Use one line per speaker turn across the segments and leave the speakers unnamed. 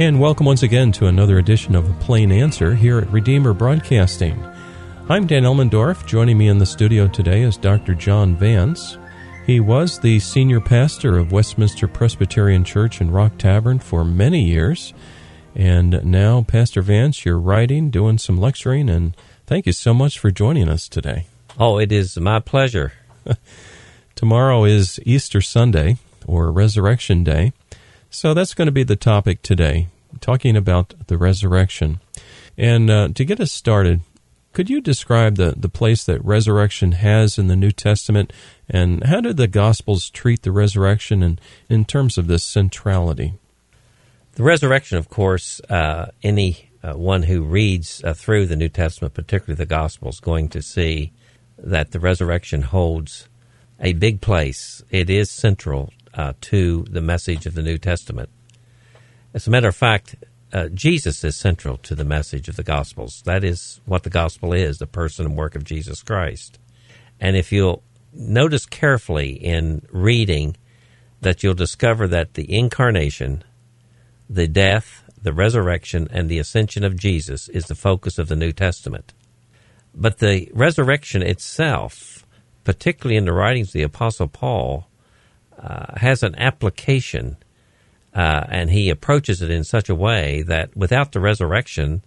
And welcome once again to another edition of A Plain Answer here at Redeemer Broadcasting. I'm Dan Elmendorf. Joining me in the studio today is Dr. John Vance. He was the senior pastor of Westminster Presbyterian Church in Rock Tavern for many years. And now, Pastor Vance, you're writing, doing some lecturing, and thank you so much for joining us today.
Oh, it is my pleasure.
Tomorrow is Easter Sunday, or Resurrection Day. So that's going to be the topic today, talking about the resurrection. And uh, to get us started, could you describe the, the place that resurrection has in the New Testament, and how did the Gospels treat the resurrection in, in terms of this centrality?
The resurrection, of course, uh, any uh, one who reads uh, through the New Testament, particularly the Gospels, going to see that the resurrection holds a big place. It is central uh, to the message of the New Testament. As a matter of fact, uh, Jesus is central to the message of the Gospels. That is what the Gospel is the person and work of Jesus Christ. And if you'll notice carefully in reading, that you'll discover that the incarnation, the death, the resurrection, and the ascension of Jesus is the focus of the New Testament. But the resurrection itself, particularly in the writings of the Apostle Paul, uh, has an application, uh, and he approaches it in such a way that without the resurrection,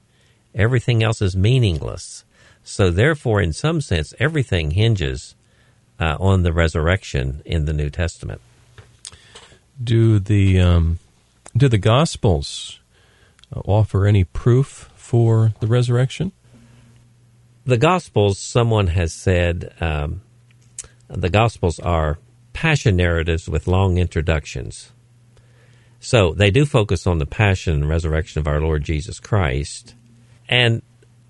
everything else is meaningless. So, therefore, in some sense, everything hinges uh, on the resurrection in the New Testament.
Do the um, do the Gospels uh, offer any proof for the resurrection?
The Gospels, someone has said, um, the Gospels are passion narratives with long introductions. So they do focus on the passion and resurrection of our Lord Jesus Christ. And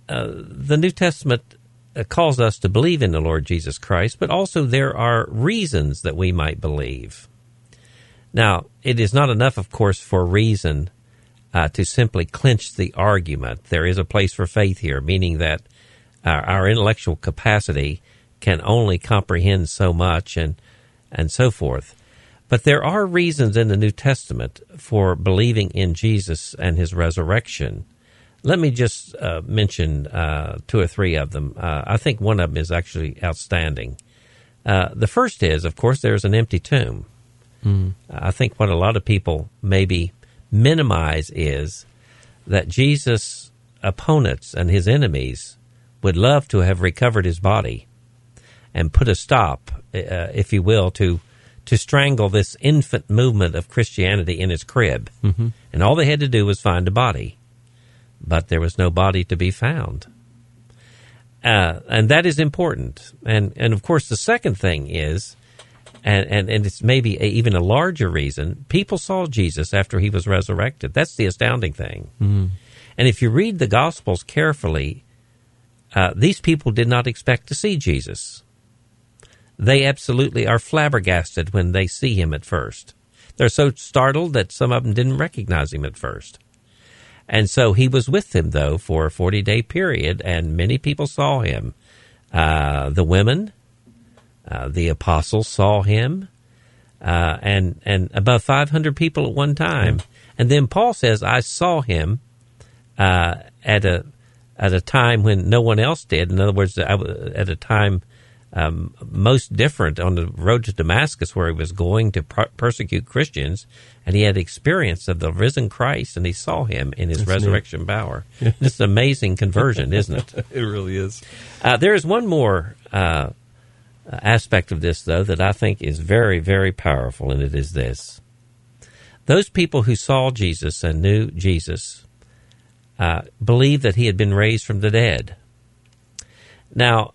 uh, the New Testament uh, calls us to believe in the Lord Jesus Christ, but also there are reasons that we might believe. Now, it is not enough, of course, for reason uh, to simply clinch the argument. There is a place for faith here, meaning that our, our intellectual capacity can only comprehend so much, and and so forth. But there are reasons in the New Testament for believing in Jesus and his resurrection. Let me just uh, mention uh, two or three of them. Uh, I think one of them is actually outstanding. Uh, the first is, of course, there's an empty tomb. Mm. I think what a lot of people maybe minimize is that Jesus' opponents and his enemies would love to have recovered his body and put a stop uh, if you will, to to strangle this infant movement of Christianity in its crib. Mm-hmm. And all they had to do was find a body, but there was no body to be found. Uh, and that is important. And and of course, the second thing is, and and, and it's maybe a, even a larger reason. People saw Jesus after he was resurrected. That's the astounding thing. Mm-hmm. And if you read the Gospels carefully, uh, these people did not expect to see Jesus they absolutely are flabbergasted when they see him at first. They're so startled that some of them didn't recognize him at first. And so he was with them, though, for a 40 day period, and many people saw him. Uh, the women, uh, the apostles saw him, uh, and, and above 500 people at one time. And then Paul says, I saw him uh, at, a, at a time when no one else did. In other words, at a time um, most different on the road to Damascus, where he was going to per- persecute Christians, and he had experience of the risen Christ, and he saw him in his That's resurrection neat. power. It's an amazing conversion, isn't it?
it really is.
Uh, there is one more uh, aspect of this, though, that I think is very, very powerful, and it is this: those people who saw Jesus and knew Jesus uh, believed that he had been raised from the dead. Now,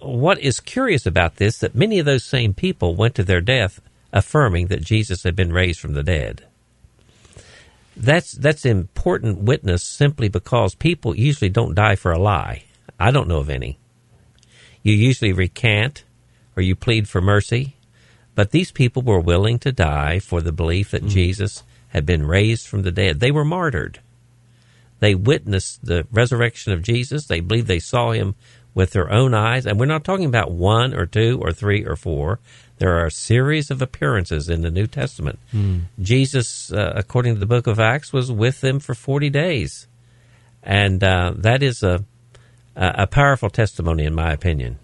what is curious about this that many of those same people went to their death affirming that Jesus had been raised from the dead. That's that's important witness simply because people usually don't die for a lie. I don't know of any. You usually recant or you plead for mercy, but these people were willing to die for the belief that mm. Jesus had been raised from the dead. They were martyred. They witnessed the resurrection of Jesus. They believed they saw him with their own eyes. And we're not talking about one or two or three or four. There are a series of appearances in the New Testament.
Hmm.
Jesus, uh, according to the book of Acts, was with them for 40 days. And uh, that is a, a powerful testimony, in my opinion.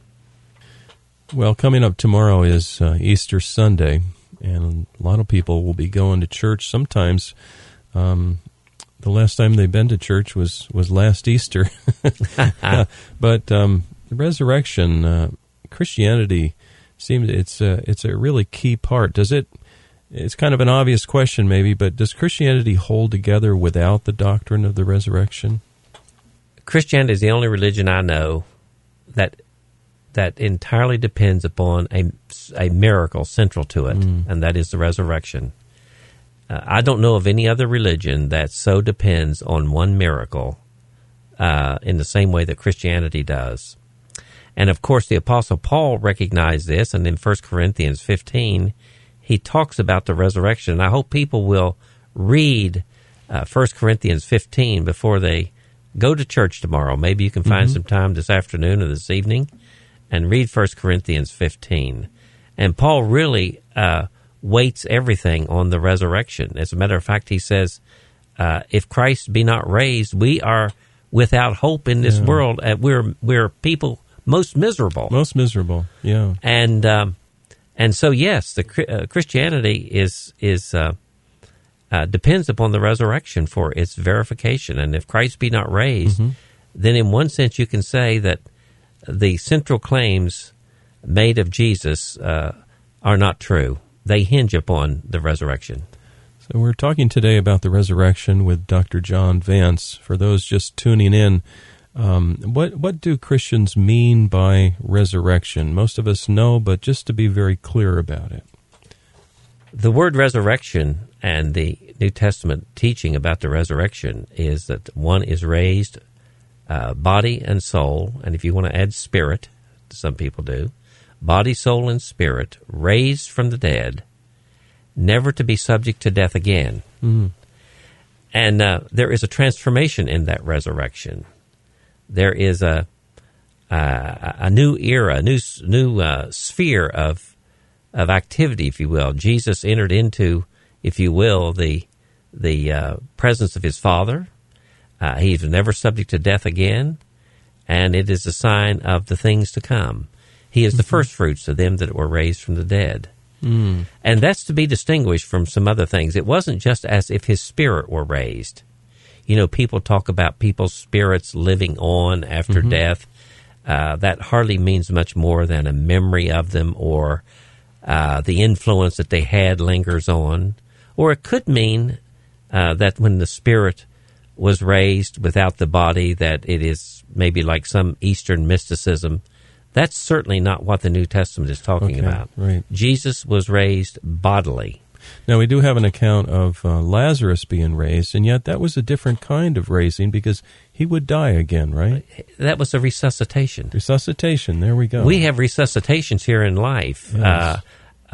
Well, coming up tomorrow is uh, Easter Sunday, and a lot of people will be going to church. Sometimes, um, the last time they've been to church was was last Easter. but um, the resurrection, uh, Christianity seems it's a, it's a really key part. Does it? It's kind of an obvious question, maybe, but does Christianity hold together without the doctrine of the resurrection?
Christianity is the only religion I know that that entirely depends upon a, a miracle central to it,
Mm.
and that is the resurrection. Uh, I don't know of any other religion that so depends on one miracle uh, in the same way that Christianity does. And of course, the Apostle Paul recognized this, and in 1 Corinthians 15, he talks about the resurrection. I hope people will read uh, 1 Corinthians 15 before they go to church tomorrow. Maybe you can find some time this afternoon or this evening and read 1 Corinthians 15. And Paul really uh, weights everything on the resurrection. As a matter of fact, he says, uh, if Christ be not raised, we are without hope in this
Yeah.
world. Uh, we're, we're people most miserable.
Most miserable, yeah.
And um, and so yes, the uh, Christianity is is uh, uh, depends upon the resurrection for its verification. And if Christ be not raised, then in one sense you can say that the central claims made of Jesus uh, are not true. They hinge upon the resurrection.
So we're talking today about the resurrection with Dr. John Vance. For those just tuning in, um, what what do Christians mean by resurrection? Most of us know, but just to be very clear about it.
The word resurrection and the New Testament teaching about the resurrection is that one is raised uh, body and soul, and if you want to add spirit, some people do, body, soul, and spirit, raised from the dead, never to be subject to death again. And uh, there is a transformation in that resurrection. There is a a, a new era, a new new uh, sphere of of activity, if you will. Jesus entered into, if you will, the the uh, presence of his Father. Uh, he is never subject to death again, and it is a sign of the things to come. He is the first fruits of them that were raised from the dead. And that's to be distinguished from some other things. It wasn't just as if his spirit were raised. You know, people talk about people's spirits living on after death. Uh, that hardly means much more than a memory of them or uh, the influence that they had lingers on. Or it could mean uh, that when the spirit was raised without the body, that it is maybe like some Eastern mysticism. That's certainly not what the New Testament is talking
Okay,
about.
right.
Jesus was raised bodily.
Now we do have an account of uh, Lazarus being raised, and yet that was a different kind of raising because he would die again, right?
That was a resuscitation.
Resuscitation. There we go.
We have resuscitations here in life.
Yes.
Uh,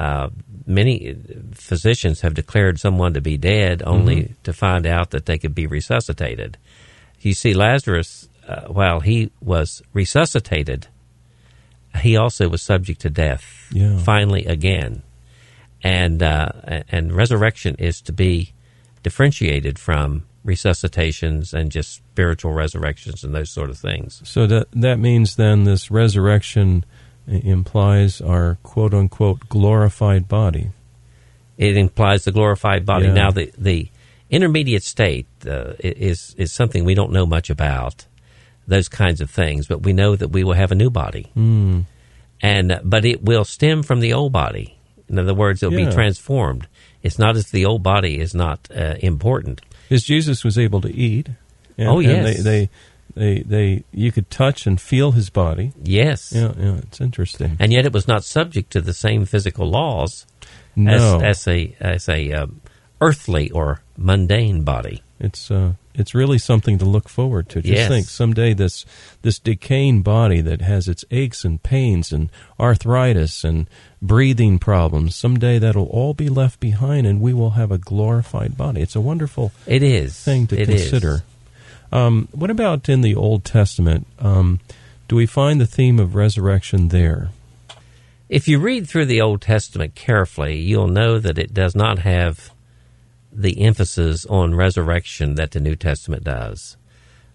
uh, many physicians have declared someone to be dead only
Mm-hmm.
to find out that they could be resuscitated. You see, Lazarus, uh, while he was resuscitated, he also was subject to death.
Yeah.
Finally, again, and uh, and resurrection is to be differentiated from resuscitations and just spiritual resurrections and those sort of things.
So that that means then this resurrection implies our quote unquote glorified body.
It implies the glorified body.
Yeah.
Now, the the intermediate state uh, is is something we don't know much about. Those kinds of things, but we know that we will have a new body,
Mm.
and but it will stem from the old body. In other words, it'll
Yeah.
be transformed. It's not as the old body is not uh, important.
Because Jesus was able to eat. And,
Oh, yes.
they, they they they you could touch and feel his body.
Yes,
Yeah, yeah. It's interesting.
and yet it was not subject to the same physical laws
No,
as as a as a um, earthly or mundane body.
it's uh, it's really something to look forward to. Just
Yes.
think, someday this this decaying body that has its aches and pains and arthritis and breathing problems, someday that'll all be left behind, and we will have a glorified body. It's a wonderful
It is
thing to
It
consider. Um, what about in the Old Testament? Um, Do we find the theme of resurrection there?
If you read through the Old Testament carefully, you'll know that it does not have the emphasis on resurrection that the New Testament does.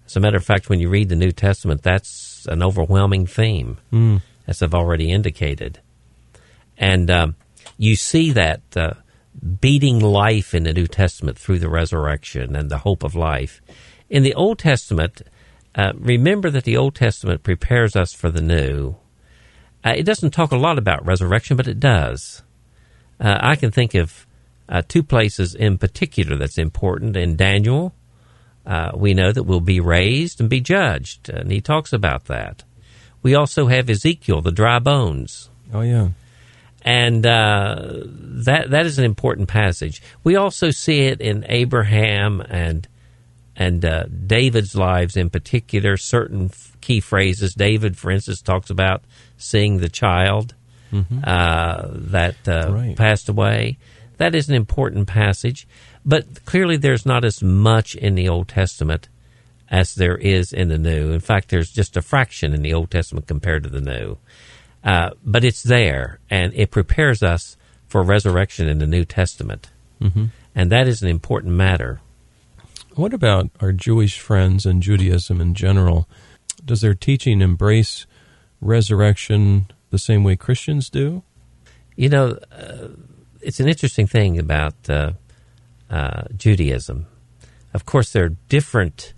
As a matter of fact, when you read the New Testament, that's an overwhelming theme,
Mm.
as I've already indicated. And um, you see that uh, beating life in the New Testament through the resurrection and the hope of life. In the Old Testament, uh, remember that the Old Testament prepares us for the New. Uh, it doesn't talk a lot about resurrection, but it does. Uh, I can think of uh, two places in particular that's important. In Daniel, uh, we know that we'll be raised and be judged, and he talks about that. We also have Ezekiel, the dry bones
Oh, yeah.
and uh, that that is an important passage. We also see it in Abraham and and uh, David's lives in particular. Certain f- key phrases. David, for instance, talks about seeing the child uh, that uh,
Right.
passed away. That is an important passage, but clearly there's not as much in the Old Testament as there is in the New. In fact, there's just a fraction in the Old Testament compared to the New. Uh, but it's there, and it prepares us for resurrection in the New Testament.
hmm
And that is an important matter.
What about our Jewish friends and Judaism in general? Does their teaching embrace resurrection the same way Christians do?
You know, uh, it's an interesting thing about uh, uh, Judaism. Of course, there are different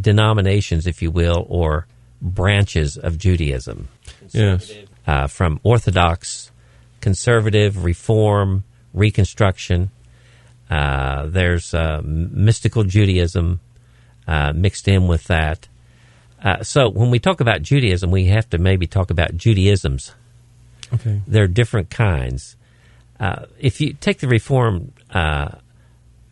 denominations, if you will, or branches of Judaism.
Yes.
uh, from Orthodox, Conservative, Reform, Reconstruction. Uh, there's uh, mystical Judaism uh, mixed in with that. Uh, so when we talk about Judaism, we have to maybe talk about Judaisms.
Okay.
There are different kinds. Uh, if you take the Reform uh,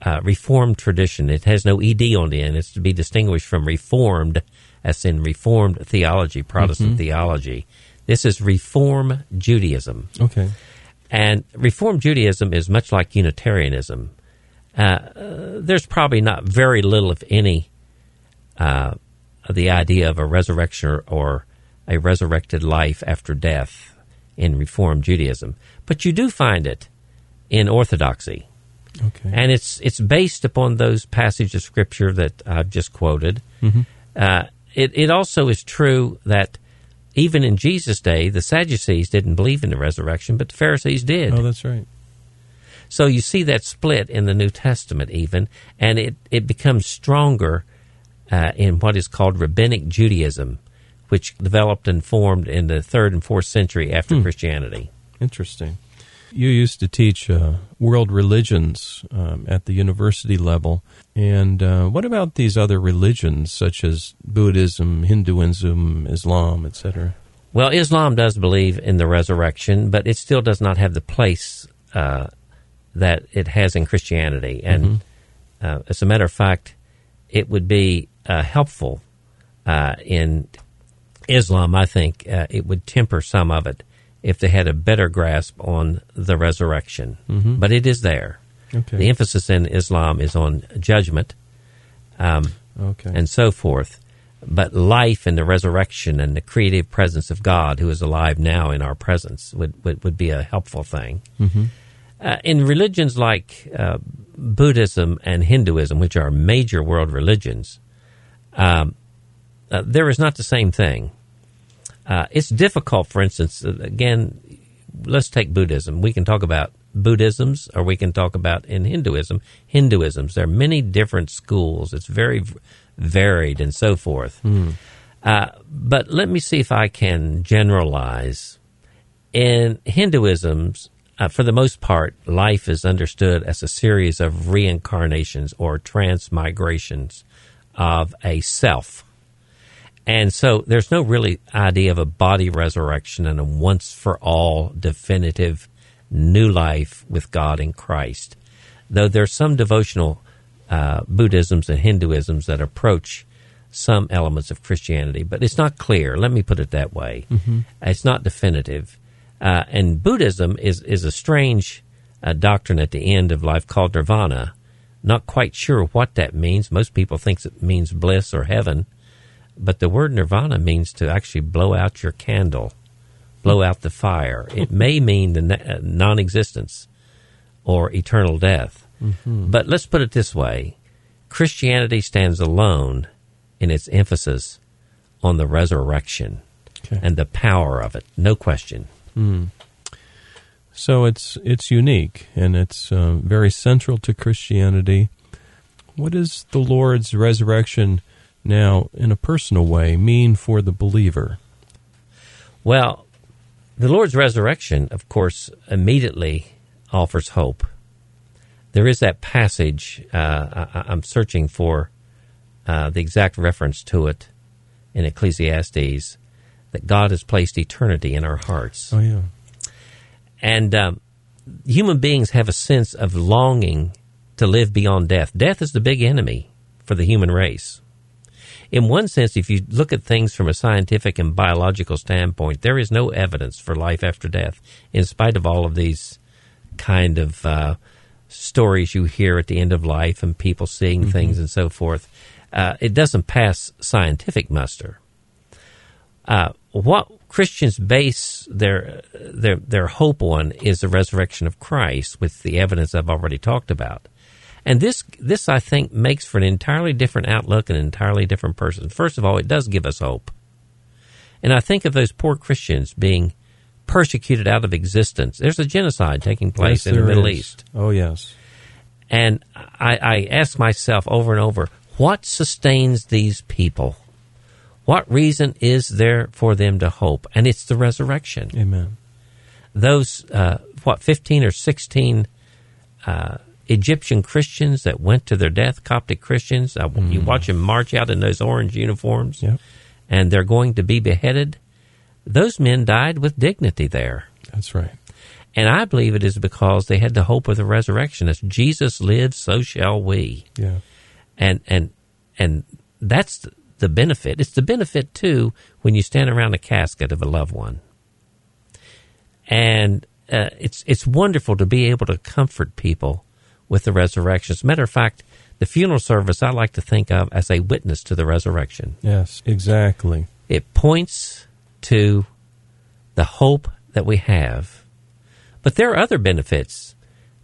uh, Reformed tradition, it has no ed on the end. It's to be distinguished from Reformed, as in Reformed theology, Protestant theology. This is Reform Judaism.
Okay.
And Reform Judaism is much like Unitarianism. Uh, uh, there's probably not very little, if any, uh, of the idea of a resurrection or, or a resurrected life after death in Reform Judaism, but you do find it in Orthodoxy,
Okay.
and it's it's based upon those passages of Scripture that I've just quoted. Uh, it it also is true that even in Jesus' day, the Sadducees didn't believe in the resurrection, but the Pharisees did.
oh, that's right.
So you see that split in the New Testament, even, and it, it becomes stronger uh, in what is called Rabbinic Judaism, which developed and formed in the third and fourth century after Christianity.
Interesting. You used to teach uh, world religions um, at the university level. And uh, what about these other religions, such as Buddhism, Hinduism, Islam, etc.?
Well, Islam does believe in the resurrection, but it still does not have the place uh, that it has in Christianity. And uh, as a matter of fact, it would be uh, helpful uh, in Islam. I think uh, it would temper some of it if they had a better grasp on the resurrection. But it is there.
Okay.
The emphasis in Islam is on judgment um,
okay.
and so forth. But life and the resurrection and the creative presence of God, who is alive now in our presence, would, would, would be a helpful thing. Uh, in religions like uh, Buddhism and Hinduism, which are major world religions, um, uh, there is not the same thing. Uh, it's difficult, for instance, uh, again, let's take Buddhism. We can talk about Buddhisms or we can talk about in Hinduism, Hinduisms. There are many different schools. It's very v- varied and so forth. Uh, but let me see if I can generalize. In Hinduisms, uh, for the most part, life is understood as a series of reincarnations or transmigrations of a self. And so there's no really idea of a body resurrection and a once for all definitive new life with God in Christ. Though there's some devotional uh, Buddhisms and Hinduisms that approach some elements of Christianity, but it's not clear. Let me put it that way. It's not definitive. Uh, and Buddhism is, is a strange uh, doctrine at the end of life called nirvana. Not quite sure what that means. Most people think it means bliss or heaven but the word nirvana means to actually blow out your candle, blow out the fire. It may mean the non existence or eternal death. Mm-hmm. But let's put it this way Christianity stands alone in its emphasis on the resurrection okay. and the power of it, no question. Mm.
So it's it's unique and it's uh, very central to Christianity. What is the Lord's resurrection now, in a personal way, mean for the believer?
Well, the Lord's resurrection, of course, immediately offers hope. There is that passage, uh, I, am searching for uh, the exact reference to it in Ecclesiastes, that God has placed eternity in our hearts.
Oh, yeah.
And um, human beings have a sense of longing to live beyond death. Death is the big enemy for the human race. In one sense, if you look at things from a scientific and biological standpoint, there is no evidence for life after death, in spite of all of these kind of uh, stories you hear at the end of life and people seeing mm-hmm. things and so forth. Uh, it doesn't pass scientific muster. Uh, what Christians base their their their hope on is the resurrection of Christ, with the evidence I've already talked about. And this this I think makes for an entirely different outlook and an entirely different person. First of all, it does give us hope. And I think of those poor Christians being persecuted out of existence. There's a genocide taking place yes, in the Middle
is.
East.
Oh yes.
And I, I ask myself over and over, what sustains these people? What reason is there for them to hope? And it's the resurrection.
Amen.
Those, uh, what, 15 or 16 uh, Egyptian Christians that went to their death, Coptic Christians, uh, mm. you watch them march out in those orange uniforms,
yep.
and they're going to be beheaded. Those men died with dignity there.
That's right.
And I believe it is because they had the hope of the resurrection. As Jesus lives, so shall we.
Yeah.
And and and that's the benefit. It's the benefit too when you stand around a casket of a loved one, and uh, it's it's wonderful to be able to comfort people with the resurrection. As a matter of fact, the funeral service I like to think of as a witness to the resurrection.
Yes, exactly.
It points to the hope that we have, but there are other benefits.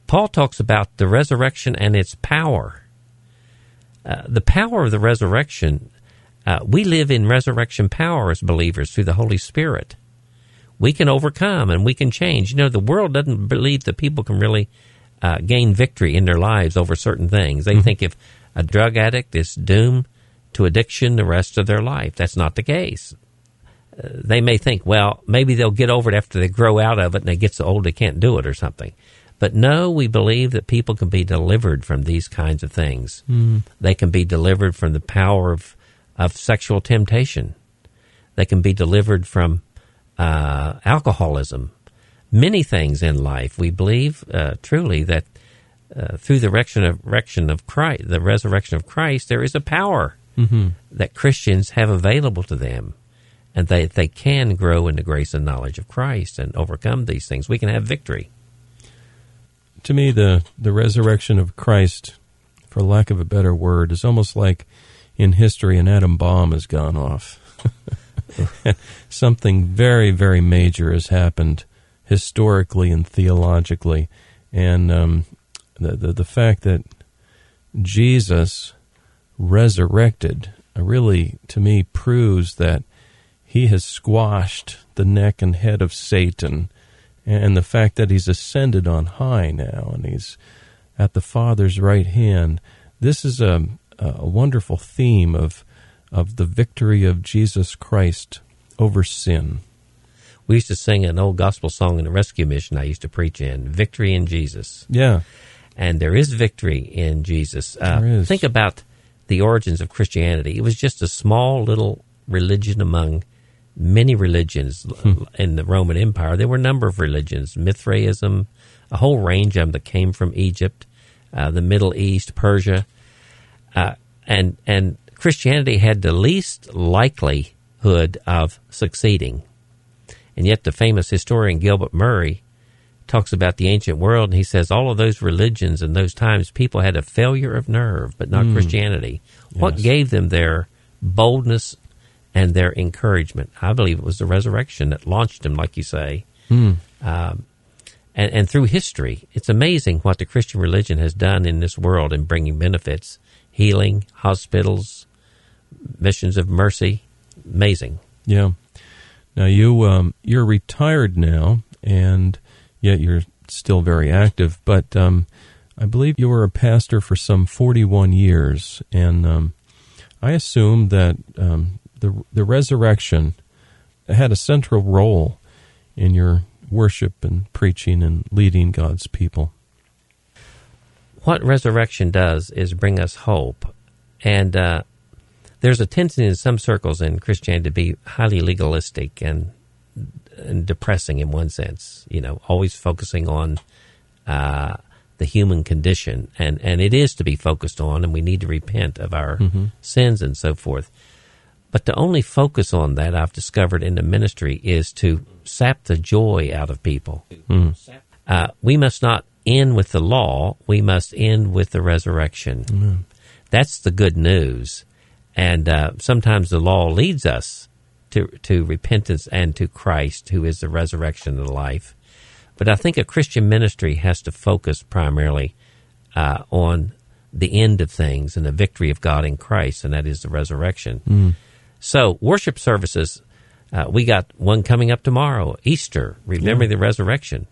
Paul talks about the resurrection and its power. Uh, the power of the resurrection uh, we live in resurrection power as believers through the Holy Spirit. We can overcome and we can change. You know, the world doesn't believe that people can really uh, gain victory in their lives over certain things. They mm-hmm. think if a drug addict is doomed to addiction the rest of their life, that's not the case. Uh, they may think, well, maybe they'll get over it after they grow out of it and they get so old they can't do it or something. But no, we believe that people can be delivered from these kinds of things. Mm. They can be delivered from the power of of sexual temptation. They can be delivered from uh, alcoholism. Many things in life. We believe uh, truly that uh, through the resurrection of Christ, the resurrection of Christ, there is a power mm-hmm. that Christians have available to them, and they they can grow in the grace and knowledge of Christ and overcome these things. We can have victory.
To me, the the resurrection of Christ, for lack of a better word, is almost like in history an atom bomb has gone off. Something very, very major has happened historically and theologically. And um, the, the, the fact that Jesus resurrected really, to me, proves that he has squashed the neck and head of Satan. And the fact that he's ascended on high now and he's at the Father's right hand. This is a, a wonderful theme of of the victory of Jesus Christ over sin.
We used to sing an old gospel song in the rescue mission I used to preach in, Victory in Jesus.
Yeah.
And there is victory in Jesus.
Uh.
Think about the origins of Christianity. It was just a small little religion among many religions hmm. in the Roman Empire. There were a number of religions, Mithraism, a whole range of them that came from Egypt, uh, the Middle East, Persia. Uh, and and Christianity had the least likelihood of succeeding. And yet, the famous historian Gilbert Murray talks about the ancient world, and he says all of those religions in those times, people had a failure of nerve, but not mm. Christianity. Yes. What gave them their boldness and their encouragement. I believe it was the resurrection that launched them, like you say.
Mm.
Um, and, and through history, it's amazing what the Christian religion has done in this world in bringing benefits, healing, hospitals, missions of mercy. Amazing.
Yeah. Now you um, you're retired now, and yet you're still very active. But um, I believe you were a pastor for some 41 years, and um, I assume that um, the the resurrection had a central role in your worship and preaching and leading God's people.
What resurrection does is bring us hope, and uh, there's a tendency in some circles in Christianity to be highly legalistic and, and depressing in one sense. You know, always focusing on uh, the human condition, and and it is to be focused on, and we need to repent of our
Mhm.
sins and so forth. But to only focus on that, I've discovered in the ministry, is to sap the joy out of people.
Mm.
Uh, we must not end with the law, we must end with the resurrection. That's the good news. And uh, sometimes the law leads us to, to repentance and to Christ, who is the resurrection and life. But I think a Christian ministry has to focus primarily uh, on the end of things and the victory of God in Christ, and that is the resurrection.
Mm.
So, worship services, uh, we got one coming up tomorrow, Easter, remembering the resurrection.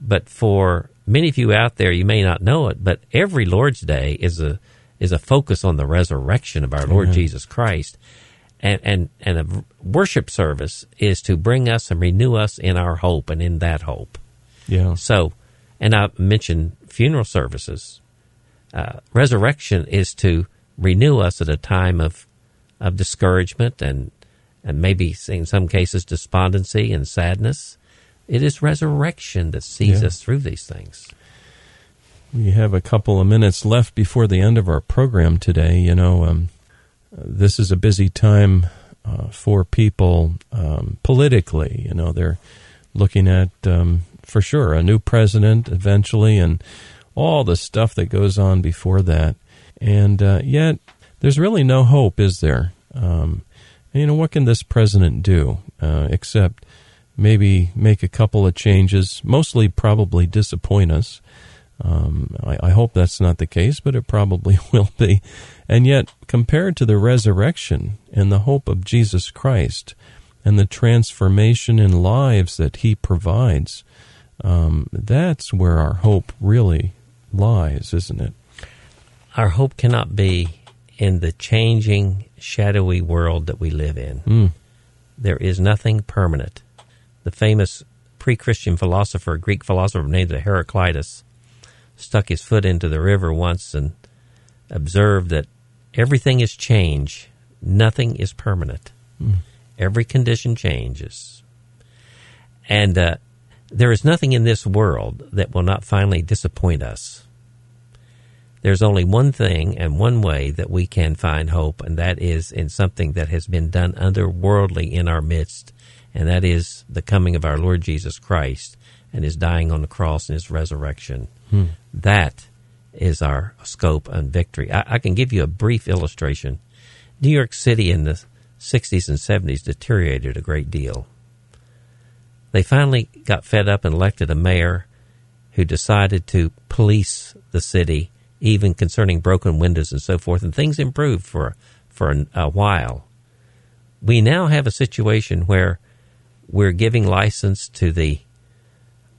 But for many of you out there, you may not know it, but every Lord's Day is a is a focus on the resurrection of our Lord. Jesus Christ. And, and and a worship service is to bring us and renew us in our hope and in that hope.
Yeah.
So, and I mentioned funeral services. Uh, resurrection is to renew us at a time of of discouragement and and maybe in some cases despondency and sadness. It is resurrection that sees
Yeah.
us through these things.
We have a couple of minutes left before the end of our program today. You know, um, this is a busy time uh, for people um, politically. You know, they're looking at, um, for sure, a new president eventually and all the stuff that goes on before that. And uh, yet, there's really no hope, is there? Um, and, you know, what can this president do uh, except maybe make a couple of changes, mostly probably disappoint us? Um, I, I hope that's not the case, but it probably will be. And yet, compared to the resurrection and the hope of Jesus Christ and the transformation in lives that He provides, um, that's where our hope really lies, isn't it?
Our hope cannot be in the changing, shadowy world that we live in.
Mm.
There is nothing permanent. The famous pre Christian philosopher, Greek philosopher named Heraclitus, stuck his foot into the river once and observed that everything is change, nothing is permanent.
Mm.
Every condition changes. And uh, there is nothing in this world that will not finally disappoint us. There's only one thing and one way that we can find hope, and that is in something that has been done otherworldly in our midst, and that is the coming of our Lord Jesus Christ and his dying on the cross and his resurrection.
Hmm.
That is our scope and victory. I, I can give you a brief illustration. New York City in the 60s and 70s deteriorated a great deal. They finally got fed up and elected a mayor who decided to police the city, even concerning broken windows and so forth, and things improved for for a while. We now have a situation where we're giving license to the,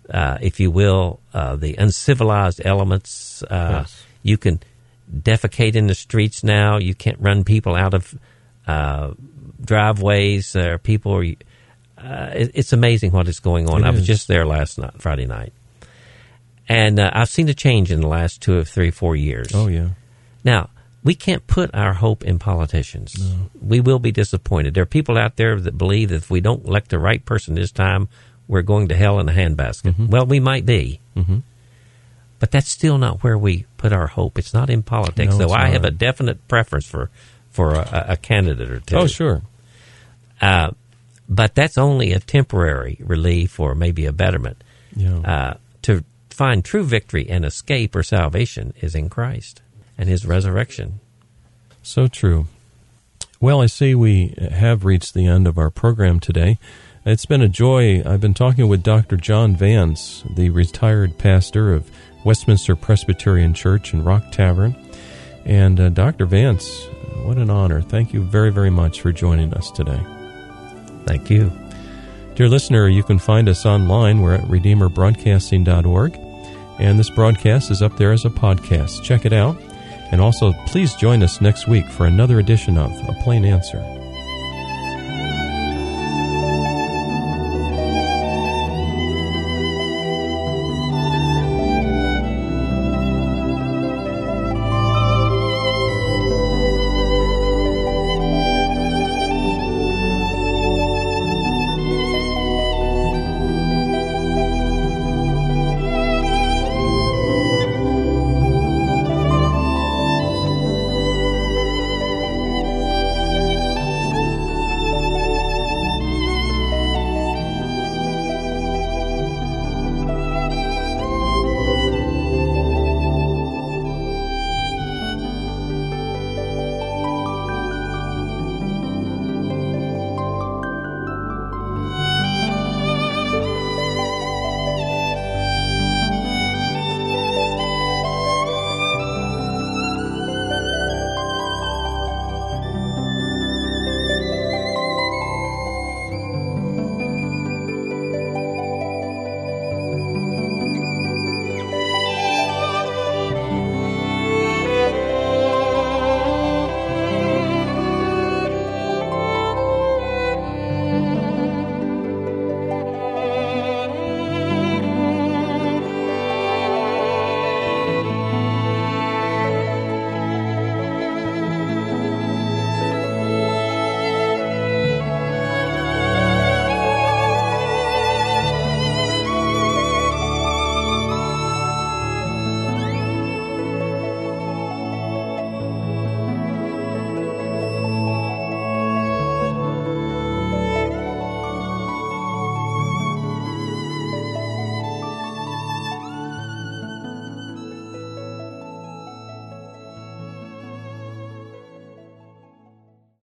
uh, if you will, uh, the uncivilized elements. Uh,
Yes.
You can defecate in the streets now. You can't run people out of uh, driveways. Or people are. Uh, it, it's amazing what is going on.
It
I was
is.
just there last night, Friday night, and uh, I've seen a change in the last two or three, four years.
Oh, yeah.
Now, we can't put our hope in politicians. We will be disappointed. There are people out there that believe that if we don't elect the right person this time, we're going to hell in a handbasket. Well, we might be.
Mhm.
But that's still not where we put our hope. It's not in politics.
No,
so
it's
I have a definite preference for, for a, a candidate or two.
Oh, sure.
Uh, but that's only a temporary relief or maybe a betterment.
Yeah.
Uh, to find true victory and escape or salvation is in Christ and his resurrection.
So true. Well, I see we have reached the end of our program today. It's been a joy. I've been talking with Dr. John Vance, the retired pastor of Westminster Presbyterian Church in Rock Tavern. And uh, Dr. Vance, what an honor. Thank you very, very much for joining us today.
Thank you.
Dear listener, you can find us online. We're at RedeemerBroadcasting.org. And this broadcast is up there as a podcast. Check it out. And also, please join us next week for another edition of A Plain Answer.